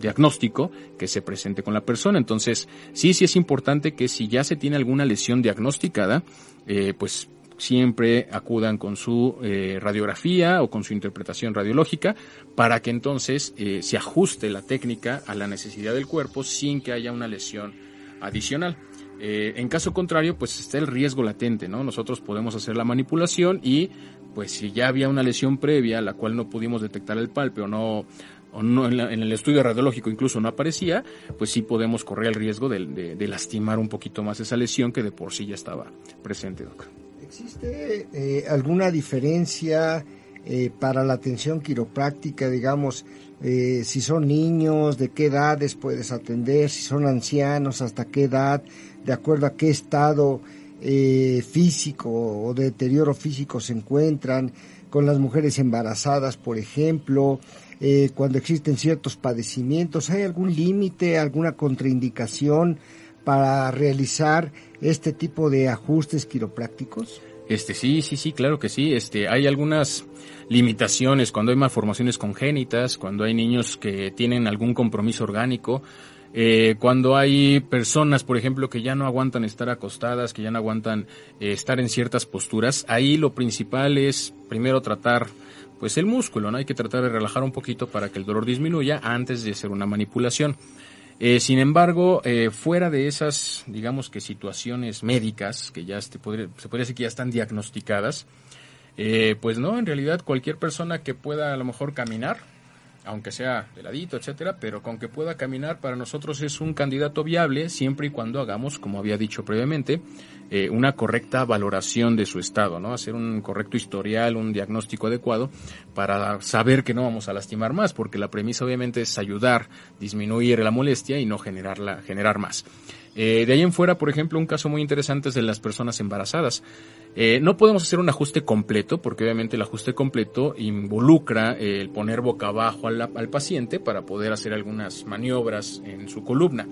diagnóstico que se presente con la persona. Entonces, sí, sí es importante que si ya se tiene alguna lesión diagnosticada, eh, pues siempre acudan con su eh, radiografía o con su interpretación radiológica para que entonces eh, se ajuste la técnica a la necesidad del cuerpo sin que haya una lesión adicional. Eh, en caso contrario, pues está el riesgo latente, ¿no? Nosotros podemos hacer la manipulación y pues si ya había una lesión previa, la cual no pudimos detectar el palpe o no, o no en, la, en, el estudio radiológico incluso no aparecía, pues sí podemos correr el riesgo de, lastimar un poquito más esa lesión que de por sí ya estaba presente, doctor. ¿Existe eh, alguna diferencia eh, para la atención quiropráctica, digamos, eh, si son niños, de qué edades puedes atender, si son ancianos, hasta qué edad, de acuerdo a qué estado eh, físico o de deterioro físico se encuentran, con las mujeres embarazadas, por ejemplo, eh, cuando existen ciertos padecimientos, ¿hay algún límite, alguna contraindicación para realizar este tipo de ajustes quiroprácticos? Este sí, sí, sí, claro que sí. Este hay algunas limitaciones cuando hay malformaciones congénitas, cuando hay niños que tienen algún compromiso orgánico, eh, cuando hay personas, por ejemplo, que ya no aguantan estar acostadas, que ya no aguantan eh, estar en ciertas posturas, ahí lo principal es primero tratar pues el músculo, ¿no? Hay que tratar de relajar un poquito para que el dolor disminuya antes de hacer una manipulación. Eh, sin embargo, eh, fuera de esas, digamos que situaciones médicas, que ya se podría, se podría decir que ya están diagnosticadas, eh, pues no, en realidad cualquier persona que pueda a lo mejor caminar, aunque sea de ladito, etcétera, pero con que pueda caminar para nosotros es un candidato viable siempre y cuando hagamos, como había dicho previamente, eh, una correcta valoración de su estado, ¿no? Hacer un correcto historial, un diagnóstico adecuado para saber que no vamos a lastimar más, porque la premisa obviamente es ayudar, disminuir la molestia y no generarla, generar más. Eh, de ahí en fuera, por ejemplo, un caso muy interesante es de las personas embarazadas. Eh, no podemos hacer un ajuste completo, porque obviamente el ajuste completo involucra eh, el poner boca abajo al, al, paciente para poder hacer algunas maniobras en su columna.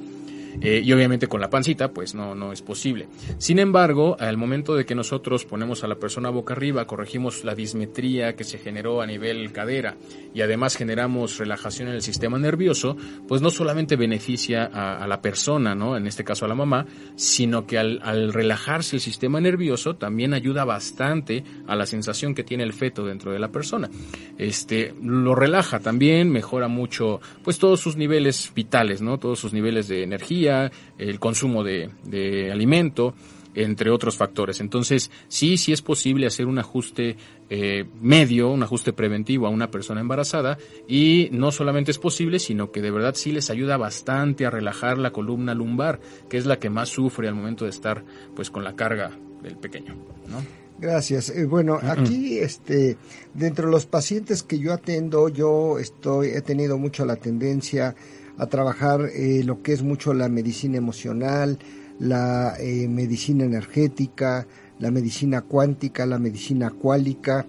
Eh, y obviamente con la pancita, pues no, no es posible. Sin embargo, al momento de que nosotros ponemos a la persona boca arriba, corregimos la dismetría que se generó a nivel cadera y además generamos relajación en el sistema nervioso, pues no solamente beneficia a, la persona, ¿no? En este caso a la mamá, sino que al, al relajarse el sistema nervioso también ayuda bastante a la sensación que tiene el feto dentro de la persona. Este, lo relaja también, mejora mucho, pues todos sus niveles vitales, ¿no? Todos sus niveles de energía, el consumo de, de, alimento, entre otros factores. Entonces, sí, sí es posible hacer un ajuste eh, medio, un ajuste preventivo a una persona embarazada y no solamente es posible, sino que de verdad sí les ayuda bastante a relajar la columna lumbar, que es la que más sufre al momento de estar pues con la carga del pequeño, ¿no? Gracias. Eh, bueno, aquí, este, dentro de los pacientes que yo atendo, yo estoy, he tenido mucho la tendencia a trabajar eh, lo que es mucho la medicina emocional, la eh, medicina energética, la medicina cuántica, la medicina cuálica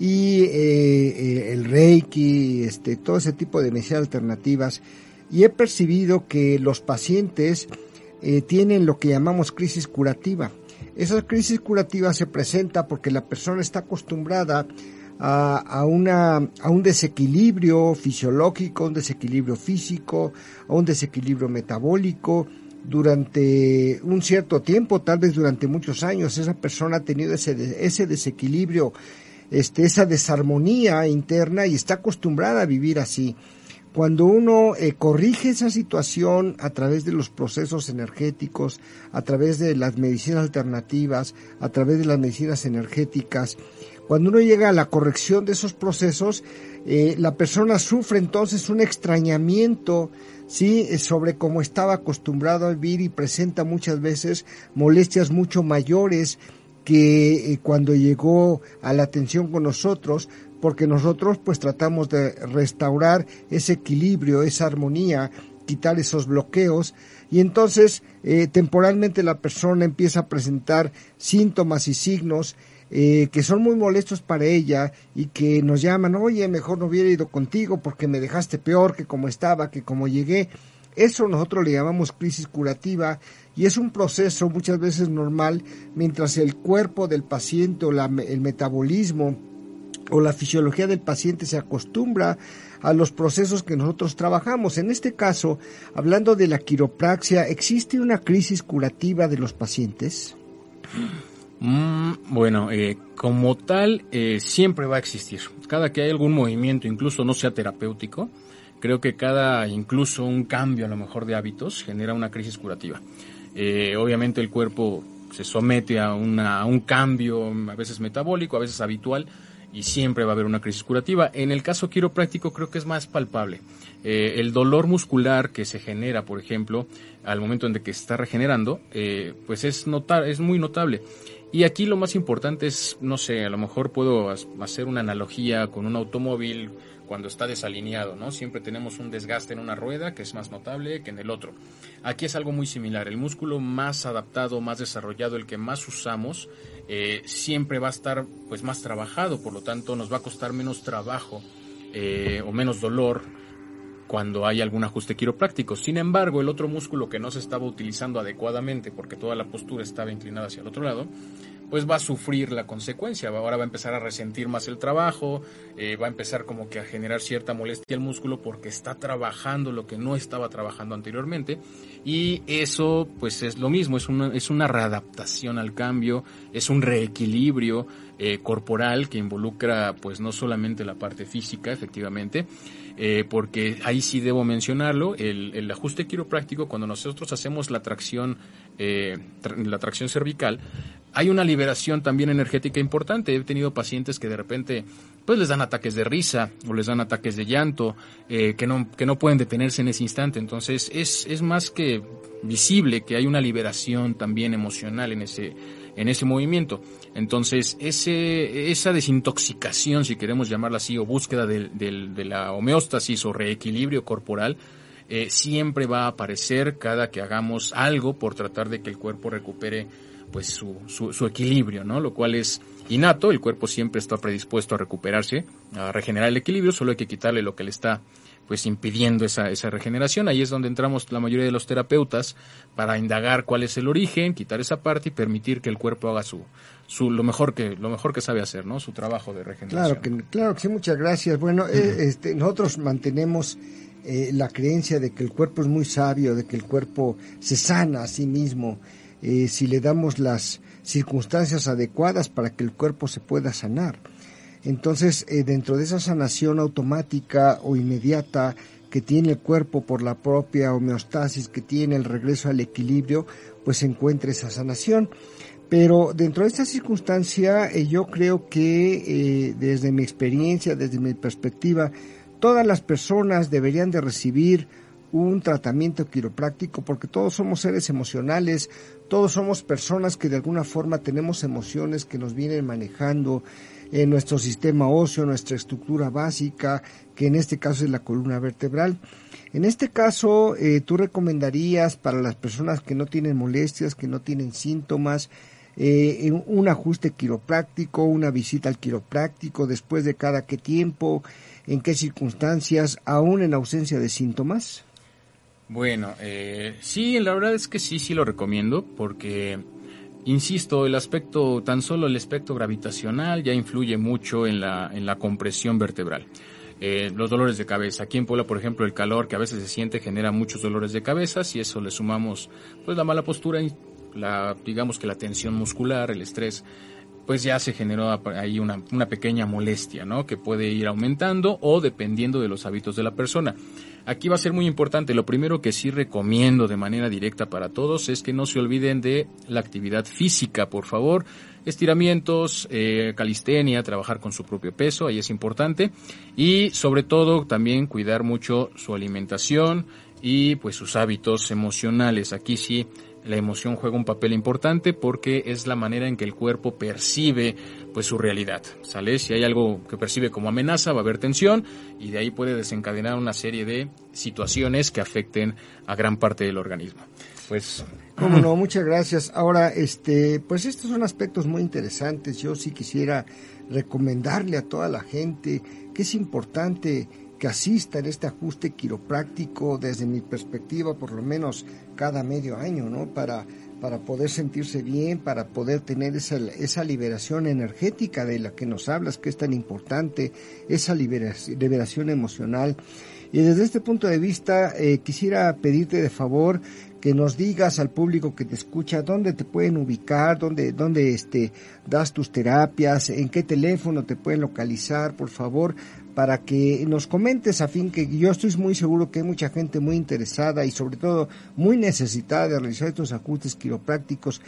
y eh, el reiki, este, todo ese tipo de medicinas alternativas. Y he percibido que los pacientes tienen lo que llamamos crisis curativa. Esa crisis curativa se presenta porque la persona está acostumbrada a, a, una, a un desequilibrio fisiológico, un desequilibrio físico, a un desequilibrio metabólico, durante un cierto tiempo, tal vez durante muchos años, esa persona ha tenido ese, ese desequilibrio, este, esa desarmonía interna y está acostumbrada a vivir así. Cuando uno eh, corrige esa situación a través de los procesos energéticos, a través de las medicinas alternativas, a través de las medicinas energéticas, cuando uno llega a la corrección de esos procesos, eh, la persona sufre entonces un extrañamiento sí, sobre cómo estaba acostumbrado a vivir y presenta muchas veces molestias mucho mayores que eh, cuando llegó a la atención con nosotros, porque nosotros pues tratamos de restaurar ese equilibrio, esa armonía, quitar esos bloqueos. Y entonces eh, temporalmente la persona empieza a presentar síntomas y signos eh, que son muy molestos para ella y que nos llaman, oye, mejor no hubiera ido contigo porque me dejaste peor que como estaba, que como llegué. Eso nosotros le llamamos crisis curativa y es un proceso muchas veces normal mientras el cuerpo del paciente o la, el metabolismo o la fisiología del paciente se acostumbra a los procesos que nosotros trabajamos. En este caso, hablando de la quiropraxia, ¿existe una crisis curativa de los pacientes? Mm, bueno, eh, como tal, eh, siempre va a existir. Cada que hay algún movimiento, incluso no sea terapéutico, creo que cada, incluso un cambio a lo mejor de hábitos, genera una crisis curativa. Eh, obviamente el cuerpo se somete a, una, un cambio, a veces metabólico, a veces habitual, y siempre va a haber una crisis curativa. En el caso quiropráctico creo que es más palpable. Eh, el dolor muscular que se genera, por ejemplo, al momento en que se está regenerando, pues es, notar, es muy notable. Y aquí lo más importante es, no sé, a lo mejor puedo hacer una analogía con un automóvil cuando está desalineado, ¿no? Siempre tenemos un desgaste en una rueda que es más notable que en el otro. Aquí es algo muy similar. El músculo más adaptado, más desarrollado, el que más usamos, eh, siempre va a estar pues más trabajado, por lo tanto nos va a costar menos trabajo eh, o menos dolor cuando hay algún ajuste quiropráctico. Sin embargo, el otro músculo que no se estaba utilizando adecuadamente porque toda la postura estaba inclinada hacia el otro lado, pues va a sufrir la consecuencia. Ahora va a empezar a resentir más el trabajo, eh, va a empezar como que a generar cierta molestia al músculo porque está trabajando lo que no estaba trabajando anteriormente. Y eso pues es lo mismo, es una, es una readaptación al cambio, es un reequilibrio eh, corporal que involucra pues no solamente la parte física efectivamente, eh, porque ahí sí debo mencionarlo, el, ajuste quiropráctico, cuando nosotros hacemos la tracción, eh, la tracción cervical, hay una liberación también energética importante. He tenido pacientes que de repente pues les dan ataques de risa o les dan ataques de llanto eh, que, no, que no pueden detenerse en ese instante. Entonces es, es más que visible que hay una liberación también emocional en ese, en ese movimiento. Entonces, ese, esa desintoxicación, si queremos llamarla así, o búsqueda de, de la homeostasis o reequilibrio corporal, eh, siempre va a aparecer cada que hagamos algo por tratar de que el cuerpo recupere pues su, su, su, equilibrio, ¿no? Lo cual es innato, el cuerpo siempre está predispuesto a recuperarse, a regenerar el equilibrio, solo hay que quitarle lo que le está pues impidiendo esa, esa regeneración. Ahí es donde entramos la mayoría de los terapeutas para indagar cuál es el origen, quitar esa parte y permitir que el cuerpo haga su, su lo mejor que lo mejor que sabe hacer, ¿no? Su trabajo de regeneración. Claro que claro que sí, muchas gracias. Bueno, eh, este, nosotros mantenemos eh, la creencia de que el cuerpo es muy sabio, de que el cuerpo se sana a sí mismo eh, si le damos las circunstancias adecuadas para que el cuerpo se pueda sanar. Entonces, eh, dentro de esa sanación automática o inmediata que tiene el cuerpo por la propia homeostasis, que tiene el regreso al equilibrio, pues se encuentra esa sanación. Pero dentro de esta circunstancia, eh, yo creo que eh, desde mi experiencia, desde mi perspectiva, todas las personas deberían de recibir un tratamiento quiropráctico porque todos somos seres emocionales, todos somos personas que de alguna forma tenemos emociones que nos vienen manejando, en nuestro sistema óseo, nuestra estructura básica, que en este caso es la columna vertebral. En este caso, eh, tú recomendarías para las personas que no tienen molestias, que no tienen síntomas, eh, un ajuste quiropráctico, una visita al quiropráctico, después de cada qué tiempo, en qué circunstancias, aún en ausencia de síntomas? Bueno, eh, sí, la verdad es que sí, sí lo recomiendo, porque Insisto, el aspecto, tan solo el aspecto gravitacional ya influye mucho en la, en la compresión vertebral. Eh, los dolores de cabeza. Aquí en Puebla, por ejemplo, el calor que a veces se siente genera muchos dolores de cabeza. Si eso le sumamos, pues la mala postura y la, digamos que la tensión muscular, el estrés, pues ya se generó ahí una, una pequeña molestia, ¿no? Que puede ir aumentando o dependiendo de los hábitos de la persona. Aquí va a ser muy importante. Lo primero que sí recomiendo de manera directa para todos es que no se olviden de la actividad física, por favor. Estiramientos, eh, calistenia, trabajar con su propio peso, ahí es importante. Y sobre todo también cuidar mucho su alimentación y pues sus hábitos emocionales. Aquí sí la emoción juega un papel importante porque es la manera en que el cuerpo percibe pues su realidad, ¿sale? Si hay algo que percibe como amenaza, va a haber tensión y de ahí puede desencadenar una serie de situaciones que afecten a gran parte del organismo. Pues Cómo no, muchas gracias. Ahora, este, pues estos son aspectos muy interesantes. Yo sí quisiera recomendarle a toda la gente que es importante que asista en este ajuste quiropráctico desde mi perspectiva, por lo menos cada medio año, ¿no? Para, para poder sentirse bien, para poder tener esa, esa liberación energética de la que nos hablas, que es tan importante, esa liberación, liberación emocional. Y desde este punto de vista, eh, quisiera pedirte de favor que nos digas al público que te escucha dónde te pueden ubicar, dónde, dónde este, das tus terapias, en qué teléfono te pueden localizar, por favor, para que nos comentes a fin que yo estoy muy seguro que hay mucha gente muy interesada y sobre todo muy necesitada de realizar estos ajustes quiroprácticos.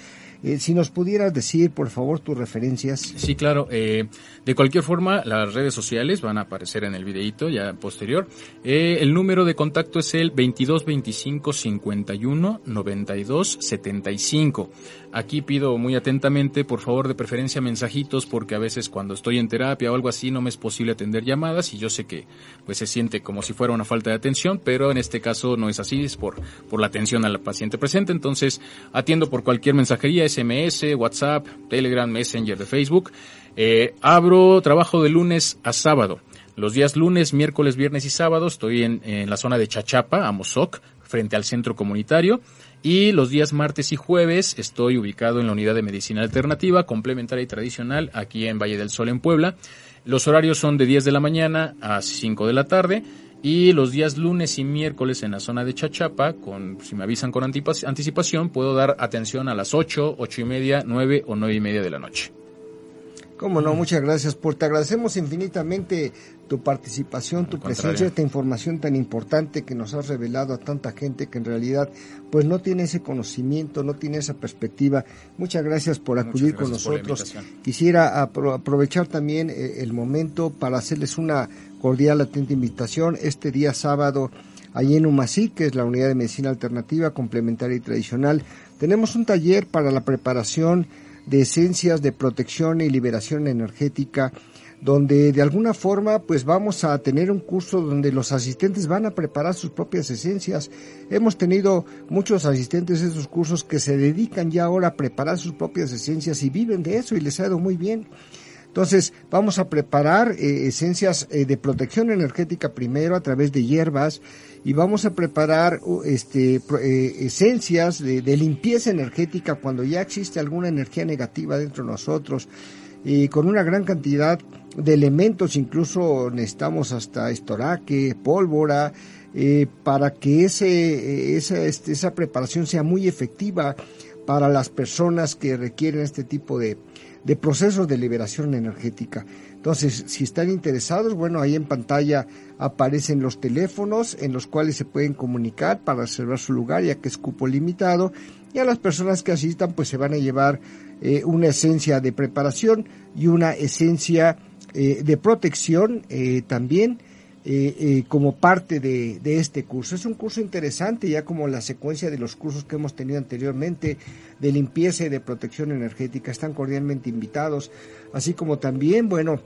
Eh, si nos pudieras decir, por favor, tus referencias. Sí, claro. Eh, de cualquier forma, las redes sociales van a aparecer en el videito ya posterior. Eh, el número de contacto es el 22 25 51 92 75. Aquí pido muy atentamente, por favor, de preferencia mensajitos, porque a veces cuando estoy en terapia o algo así no me es posible atender llamadas y yo sé que pues se siente como si fuera una falta de atención, pero en este caso no es así, es por, por la atención al paciente presente. Entonces, atiendo por cualquier mensajería, SMS, WhatsApp, Telegram, Messenger de Facebook. Eh, abro trabajo de lunes a sábado. Los días lunes, miércoles, viernes y sábado estoy en, la zona de Chachapa, Amozoc, frente al centro comunitario. Y los días martes y jueves estoy ubicado en la unidad de medicina alternativa, complementaria y tradicional, aquí en Valle del Sol, en Puebla. Los horarios son de 10 de la mañana a 5 de la tarde. Y los días lunes y miércoles en la zona de Chachapa, con, si me avisan con anticipación, puedo dar atención a las 8, 8 y media, 9 o 9 y media de la noche. Cómo no, muchas gracias por te agradecemos infinitamente tu participación, tu presencia, esta información tan importante que nos has revelado a tanta gente que en realidad pues no tiene ese conocimiento, no tiene esa perspectiva. Muchas gracias por acudir con nosotros. Quisiera aprovechar también eh, el momento para hacerles una cordial atenta invitación este día sábado allí en Humasí, que es la unidad de medicina alternativa, complementaria y tradicional. Tenemos un taller para la preparación de esencias de protección y liberación energética, donde de alguna forma pues vamos a tener un curso donde los asistentes van a preparar sus propias esencias. Hemos tenido muchos asistentes de esos cursos que se dedican ya ahora a preparar sus propias esencias y viven de eso y les ha ido muy bien. Entonces, vamos a preparar eh, esencias eh, de protección energética primero a través de hierbas y vamos a preparar este, eh, esencias de, limpieza energética cuando ya existe alguna energía negativa dentro de nosotros y con una gran cantidad de elementos, incluso necesitamos hasta estoraque, pólvora, para que ese, esa, este, esa preparación sea muy efectiva para las personas que requieren este tipo de, de procesos de liberación energética. Entonces, si están interesados, bueno, ahí en pantalla aparecen los teléfonos en los cuales se pueden comunicar para reservar su lugar, ya que es cupo limitado, y a las personas que asistan, pues se van a llevar eh, una esencia de preparación y una esencia eh, de protección eh, también eh, eh, como parte de, este curso. Es un curso interesante, ya como la secuencia de los cursos que hemos tenido anteriormente de limpieza y de protección energética. Están cordialmente invitados, así como también, bueno,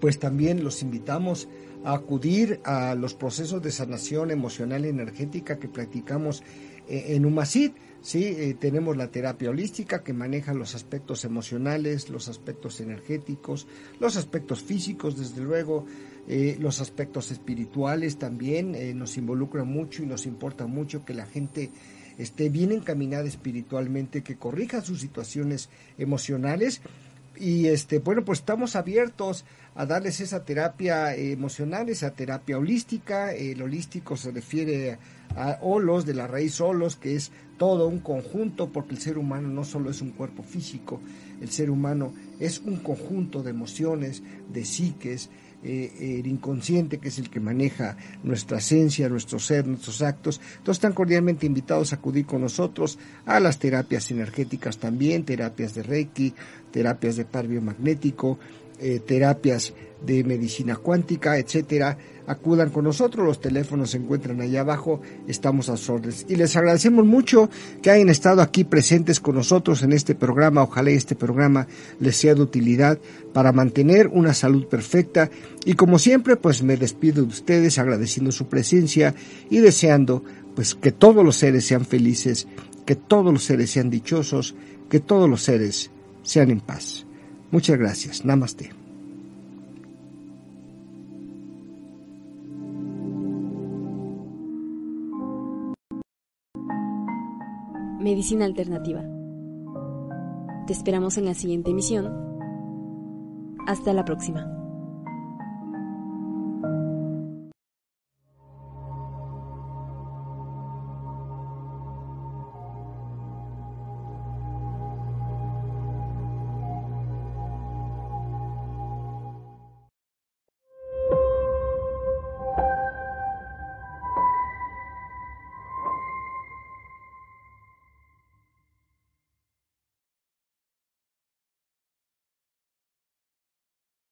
pues también los invitamos a acudir a los procesos de sanación emocional y energética que practicamos eh, en UMACID. Sí, eh, tenemos la terapia holística que maneja los aspectos emocionales, los aspectos energéticos, los aspectos físicos, desde luego, eh, los aspectos espirituales también eh, nos involucran mucho y nos importa mucho que la gente esté bien encaminada espiritualmente, que corrija sus situaciones emocionales. Y este bueno pues estamos abiertos a darles esa terapia emocional esa terapia holística. El holístico se refiere a holos de la raíz holos que es todo un conjunto porque el ser humano no solo es un cuerpo físico el ser humano es un conjunto de emociones de psiques eh, el inconsciente que es el que maneja nuestra esencia, nuestro ser, nuestros actos. Entonces están cordialmente invitados a acudir con nosotros a las terapias energéticas también, terapias de Reiki, terapias de par biomagnético, eh, terapias de medicina cuántica, etcétera, acudan con nosotros, los teléfonos se encuentran allá abajo, estamos a sus órdenes. Y les agradecemos mucho que hayan estado aquí presentes con nosotros en este programa, ojalá este programa les sea de utilidad para mantener una salud perfecta y como siempre pues me despido de ustedes agradeciendo su presencia y deseando pues que todos los seres sean felices, que todos los seres sean dichosos, que todos los seres sean en paz. Muchas gracias. Namaste. Medicina Alternativa. Te esperamos en la siguiente emisión. Hasta la próxima.